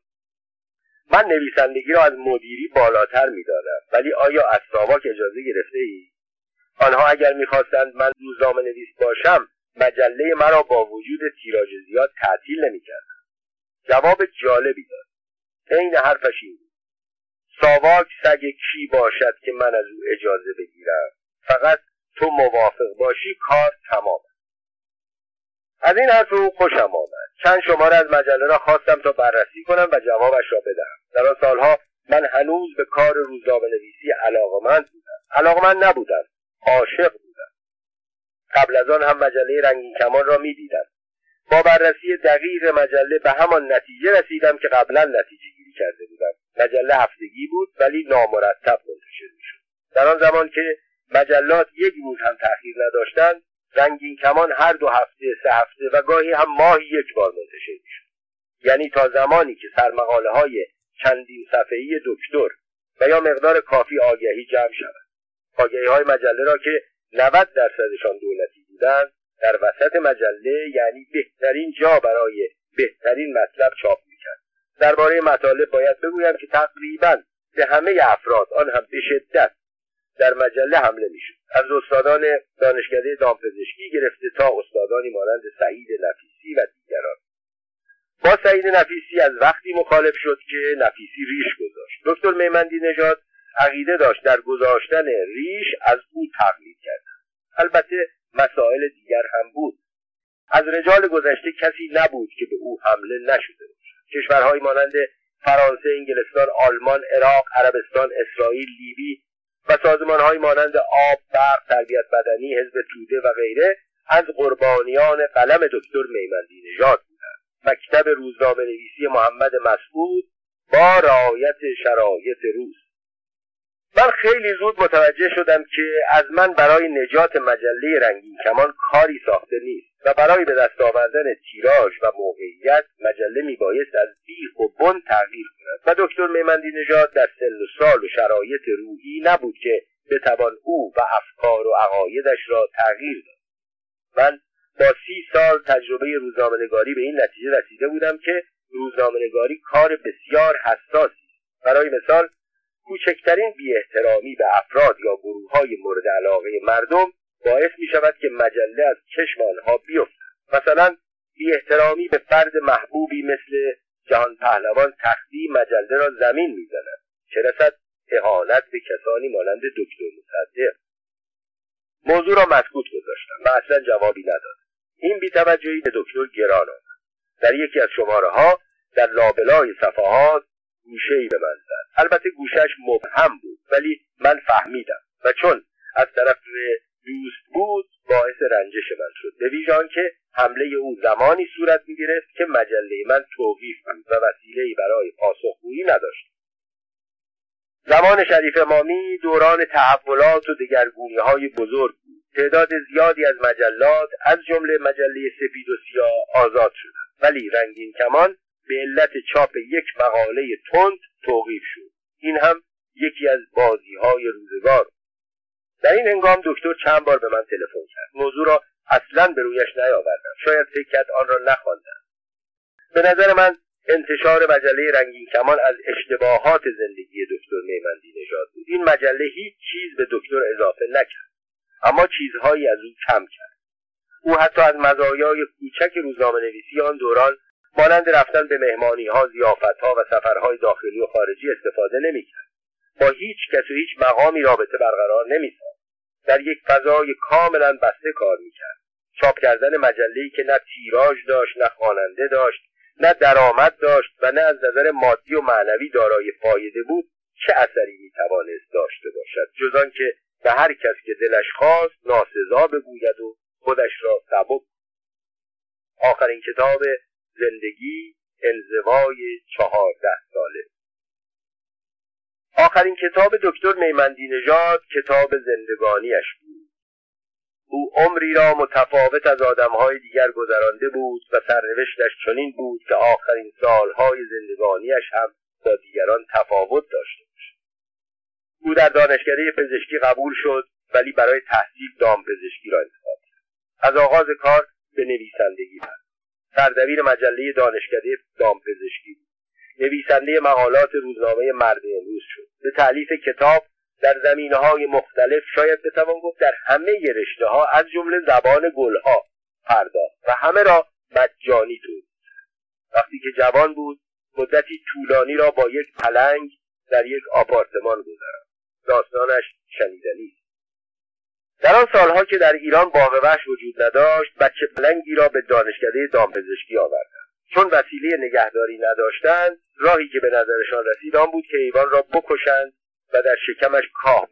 من نویسندگی را از مدیری بالاتر می‌دانم. ولی آیا از ساواک اجازه گرفته ای؟ آنها اگر می‌خواستند من روزنامه نویس باشم مجله مرا با وجود تیراژ زیاد تعطیل نمی‌کردند جواب جالبی داد. عین حرفش این بود. ساواک سگ کی باشد که من از او اجازه بگیرم؟ فقط تو موافق باشی کار تمام از این حرف او خوشم آمد. چند شماره از مجله را خواستم تا بررسی کنم و جوابش را بدهم. در آن سالها من هنوز به کار روزنامه نویسی علاقمند بودم. علاقمند نبودم. عاشق بودم قبل از آن هم مجله رنگین کمان را می‌دیدم. با بررسی دقیق مجله به همان نتیجه رسیدم که قبلا نتیجه گیری کرده بودم. مجله هفتگی بود ولی نامرتب منتشر می‌شد. در آن زمان که مجلات یک روز هم تأخیر نداشتند رنگین کمان هر دو هفته سه هفته و گاهی هم ماهی یک بار منتشر می‌شد. یعنی تا زمانی که سرمقاله های چندین صفحه‌ای دکتر و یا مقدار کافی آگهی جمع شود. آگهی های مجله را که 90 درصدشان دولتی بودند در وسط مجله یعنی بهترین جا برای بهترین مطلب چاپ می‌کرد. درباره مطالب باید بگویم که تقریبا به همه افراد آن هم به شدت در مجله حمله می‌شد. از استادان دانشکده دامپزشکی گرفته تا استادانی مانند سعید نفیسی و دیگران. با سعید نفیسی از وقتی مخالف شد که نفیسی ریش گذاشت. دکتر میمندی نژاد عقیده داشت در گذاشتن ریش از او تقلید کردن البته مسائل دیگر هم بود. از رجال گذشته کسی نبود که به او حمله نشده باشد. کشورهایی مانند فرانسه انگلستان آلمان عراق عربستان اسرائیل لیبی و سازمانهایی مانند آب برق تربیت بدنی حزب توده و غیره از قربانیان قلم دکتر میمندی نژاد بودند مکتب روزنامه نویسی محمد مسعود با رعایت شرایط روز. من خیلی زود متوجه شدم که از من برای نجات مجله رنگین کمان کاری ساخته نیست و برای به دست آوردن تیراژ و موقعیت مجله میبایست از بیخ و بن تغییر کند. و دکتر میمندی نژاد در سن و سال و شرایط روحی نبود که بتوان او و افکار و عقایدش را تغییر داد. من با سی سال تجربه روزنامهنگاری به این نتیجه رسیده بودم که روزنامهنگاری کار بسیار حساسی برای مثال کوچکترین بی احترامی به افراد یا گروه های مورد علاقه مردم باعث می شود که مجله از چشم آنها بیفتد. مثلا بی احترامی به فرد محبوبی مثل جهان پهلوان تختی مجله را زمین می‌زند چه رسد اهانت به کسانی مانند دکتر مصدق. موضوع را مسکوت گذاشتم و اصلا جوابی نداد. این بیتوجهی به دکتر گران آمد. در یکی از شماره ها در لابلای صفحات گوشه به من زد. البته گوشش مبهم بود ولی من فهمیدم. و چون از طرف دوست بود باعث رنجش من شد. به ویژان که حمله او زمانی صورت می گرفت که مجله من توقیف بود و وسیلهای برای پاسخگویی نداشت. زمان شریف امامی دوران تحولات و دگرگونی های بزرگ بود. تعداد زیادی از مجلات از جمله مجله سپید و سیاه آزاد شدند. ولی رنگین کمان به علت چاپ یک مقاله تند توقیف شد. این هم یکی از بازی های روزگار. در این هنگام دکتر چند بار به من تلفن کرد. موضوع را اصلا به رویش نیاوردم. شاید فکر کرد آن را نخواندم. به نظر من انتشار مجله رنگین کمان از اشتباهات زندگی دکتر میمندی نژاد بود. این مجله هیچ چیز به دکتر اضافه نکرد. اما چیزهایی از او کم کرد. او حتی از مزایای کوچک روزنامه نویسی آن دوران مانند رفتن به مهمانی ها زیافت ها و سفرهای داخلی و خارجی استفاده نمی‌کرد. با هیچ کس و هیچ مقامی رابطه برقرار نمیساخت. در یک فضای کاملا بسته کار می‌کرد. چاپ کردن مجله‌ای که نه تیراژ داشت نه خواننده داشت نه درآمد داشت و نه از نظر مادی و معنوی دارای فایده بود چه اثری می‌توانست داشته باشد؟ جز آنکه به هر کس که دلش خواست ناسزا بگوید و خودش را سبک آخرین کتاب زندگی انزوای چهارده ساله. آخرین کتاب دکتر میمندی نژاد کتاب زندگانیش بود. او عمری را متفاوت از آدمهای دیگر گذرانده بود و سرنوشتش چنین بود که آخرین سالهای زندگانیش هم با دیگران تفاوت داشته باشد. او در دانشکده پزشکی قبول شد ولی برای تحصیل دام پزشکی را انتخاب کرد. از آغاز کار به نویسندگی پرداخت سردبیر مجله دانشکده دامپزشکی. نویسنده مقالات روزنامه مرد امروز شد. به تعلیف کتاب در زمینه های مختلف شاید بتوان گفت در همه رشته ها از جمله زبان گلها پرداخت و همه را مجانی تولید وقتی که جوان بود مدتی طولانی را با یک پلنگ در یک آپارتمان گذراند. داستانش شنیدنی است. در آن سالها که در ایران باغ وحش وجود نداشت بچه پلنگی را به دانشکده دامپزشکی آوردند. چون وسیله نگهداری نداشتند راهی که به نظرشان رسید آن بود که ایوان را بکشند و در شکمش کاه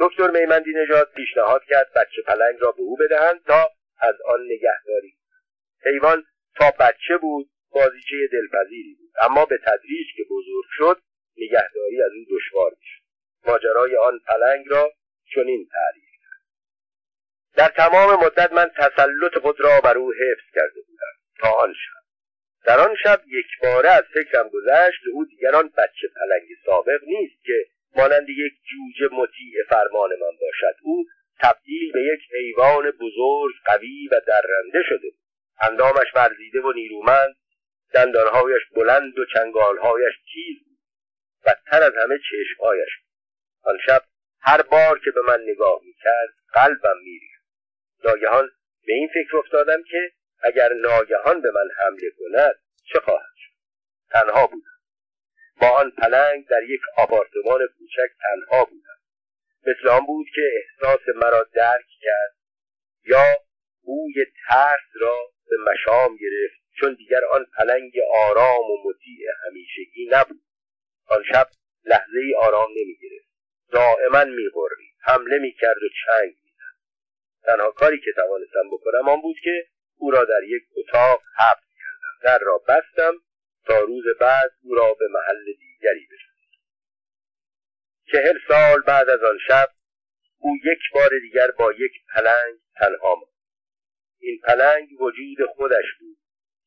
دکتر میمندی نژاد پیشنهاد کرد بچه پلنگ را به او بدهند تا از آن نگهداری حیوان تا بچه بود بازیچه دلپذیری بود. اما به تدریج که بزرگ شد نگهداری از او دشوار می‌شد. ماجرای آن پلنگ را چنین تعریف در تمام مدت من تسلط خود را بر او حفظ کرده بودم. تا آن شب. در آن شب یک باره از فکرم گذشت او دیگران بچه پلنگ سابق نیست که مانند یک جوجه مطیع فرمان من باشد. او تبدیل به یک حیوان بزرگ قوی و درنده شده. بود اندامش ورزیده و نیرومند. دندانهایش بلند و چنگالهایش تیز بود. بدتر از همه چشمهایش آن شب هر بار که به من نگاه می‌کرد قلبم میریخت. ناگهان به این فکر افتادم که اگر ناگهان به من حمله کند چه خواهد شد؟ تنها بودم. با آن پلنگ در یک آپارتمان کوچک تنها بودم. مثل آن بود که احساس مرا درک کرد یا بوی ترس را به مشام گرفت چون دیگر آن پلنگ آرام و مطیع همیشگی نبود. آن شب لحظه ای آرام نمی گرفت دائما می حمله می کرد و چنگ تنها کاری که توانستم بکنم آن بود که او را در یک اتاق حبس کردم. در را بستم تا روز بعد او را به محل دیگری برسانم چهل سال بعد از آن شب او یک بار دیگر با یک پلنگ تنها ماند. این پلنگ وجود خودش بود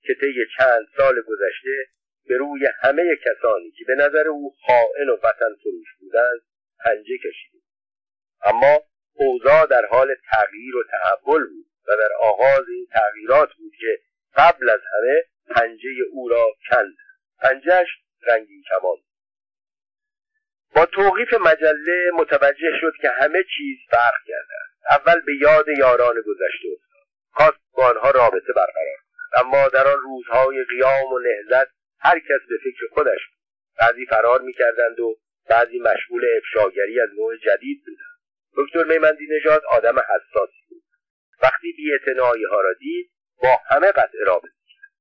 که طی چند سال گذشته به روی همه کسانی که به نظر او خائن و وطن فروش بودند پنجه کشیده اما اوضاع در حال تغییر و تحول بود و در آغاز این تغییرات بود که قبل از همه پنجه او را کند. پنجهش رنگین کمان با توقیف مجله متوجه شد که همه چیز فرق کرده اول به یاد یاران گذشته افتاد. خواست با آنها رابطه برقرار اما در آن روزهای قیام و نهزت هر کس به فکر خودش بود. بعضی فرار می‌کردند و بعضی مشغول افشاگری از نوع جدید بودند. دکتر میمندی نژاد آدم حساسی بود. وقتی بیاعتنایی ها را دید با همه قطع رابطه کرد.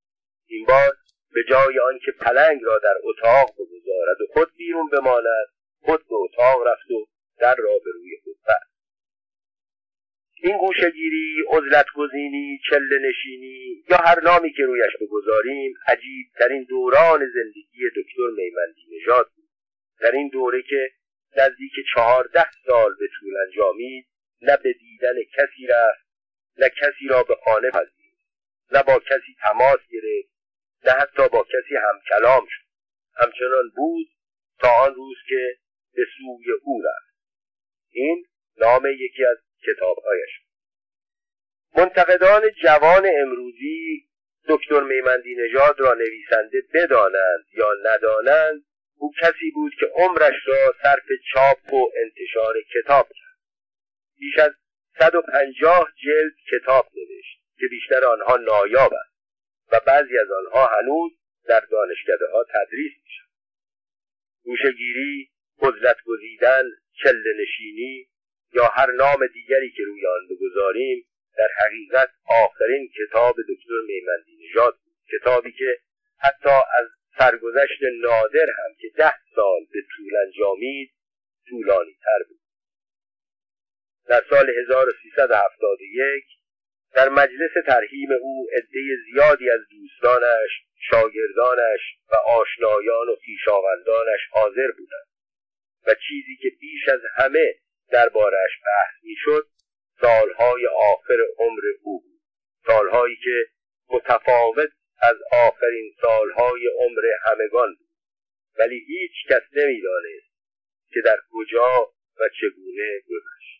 این بار به جای آنکه پلنگ را در اتاق بگذارد و خود بیرون بماند خود به اتاق رفت و در را به روی خود بست این گوشگیری عزلت گزینی چله نشینی یا هر نامی که رویش بگذاریم عجیب ترین دوران زندگی دکتر میمندی نژاد بود. در این دوره که نزدیک چهارده سال به طول انجامید نه به دیدن کسی رفت نه کسی را به خانه پذیرفت نه با کسی تماس گرفت نه حتی با کسی هم کلام شد. همچنان بود تا آن روز که به سوی او رفت. این نام یکی از کتابهایش منتقدان جوان امروزی دکتر میمندی نژاد را نویسنده بدانند یا ندانند او کسی بود که عمرش را صرف چاپ و انتشار کتاب کرد. بیش از 150 جلد کتاب نوشت که بیشتر آنها نایاب است و بعضی از آنها هنوز در دانشکده ها تدریس میشن گوشگیری عزلت گزیدن چله نشینی یا هر نام دیگری که روی آن بگذاریم در حقیقت آخرین کتاب دکتر میمندی نژاد کتابی که حتی از سرگذشت نادر هم که ده سال به طول انجامید طولانی تر بود. در سال 1371 در مجلس ترهیم او عده زیادی از دوستانش شاگردانش و آشنایان و خویشاوندانش حاضر بودند و چیزی که بیش از همه دربارش بحث می‌شد سالهای آخر عمر او بود. سالهایی که متفاوت از آخرین سالهای عمر همگان بود ولی هیچ کس نمی‌دانست که در کجا و چگونه گذشت.